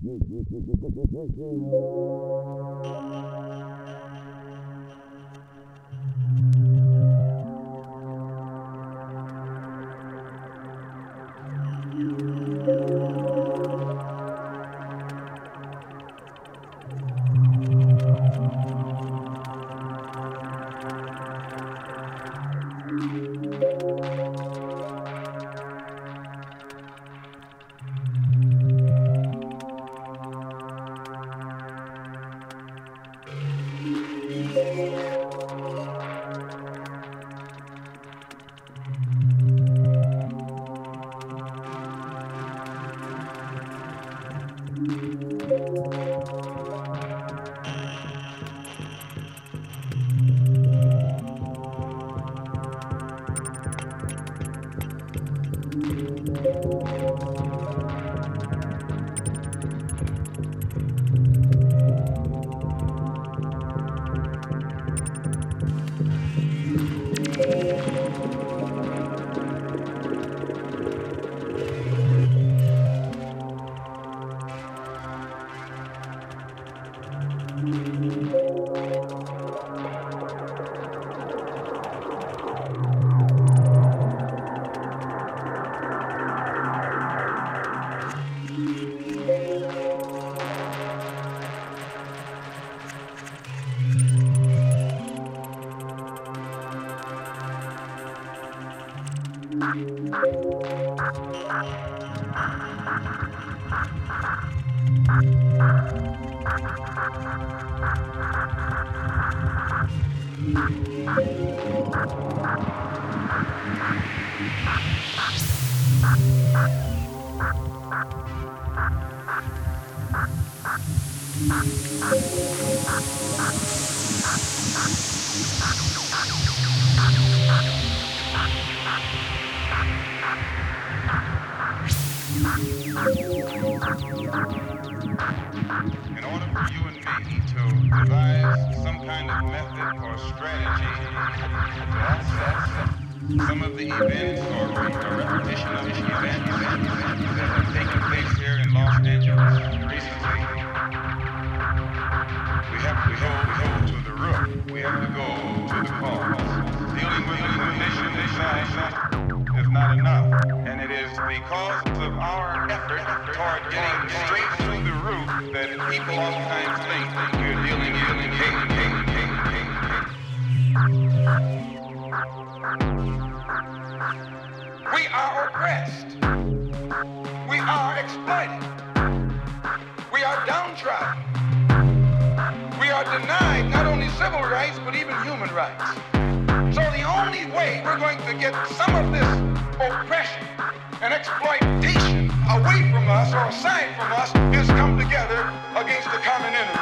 Música And it is because of our effort toward getting straight to the root that people oftentimes think we're dealing in hate, hate. We are oppressed. We are exploited. We are downtrodden. We are denied not only civil rights, but even human rights. So the only way we're going to get some of this oppression and exploitation away from us or aside from us is come together against the common enemy.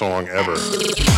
Song ever.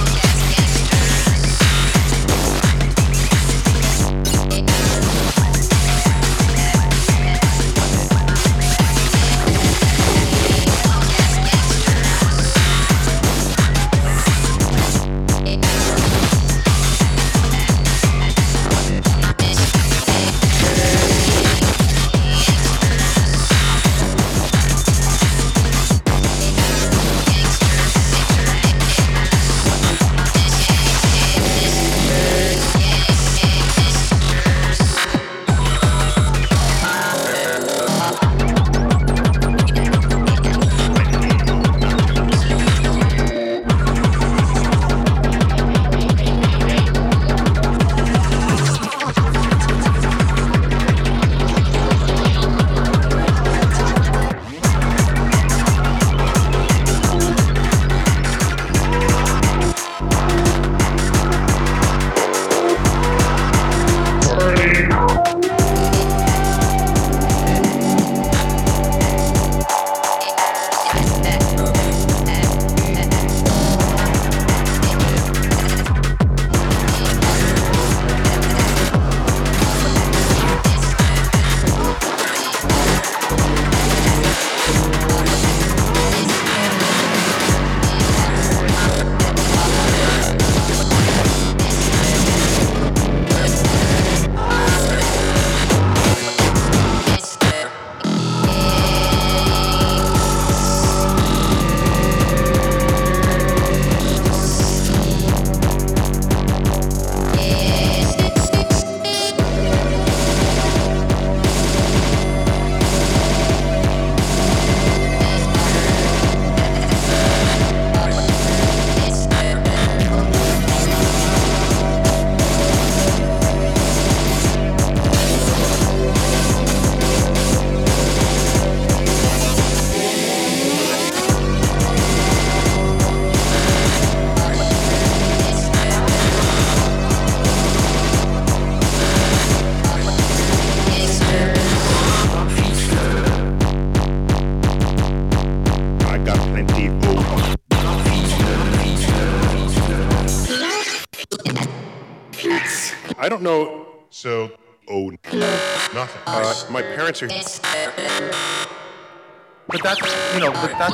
Don't know. So, oh, nothing. Uh, my parents are. But that's, you know, but that's,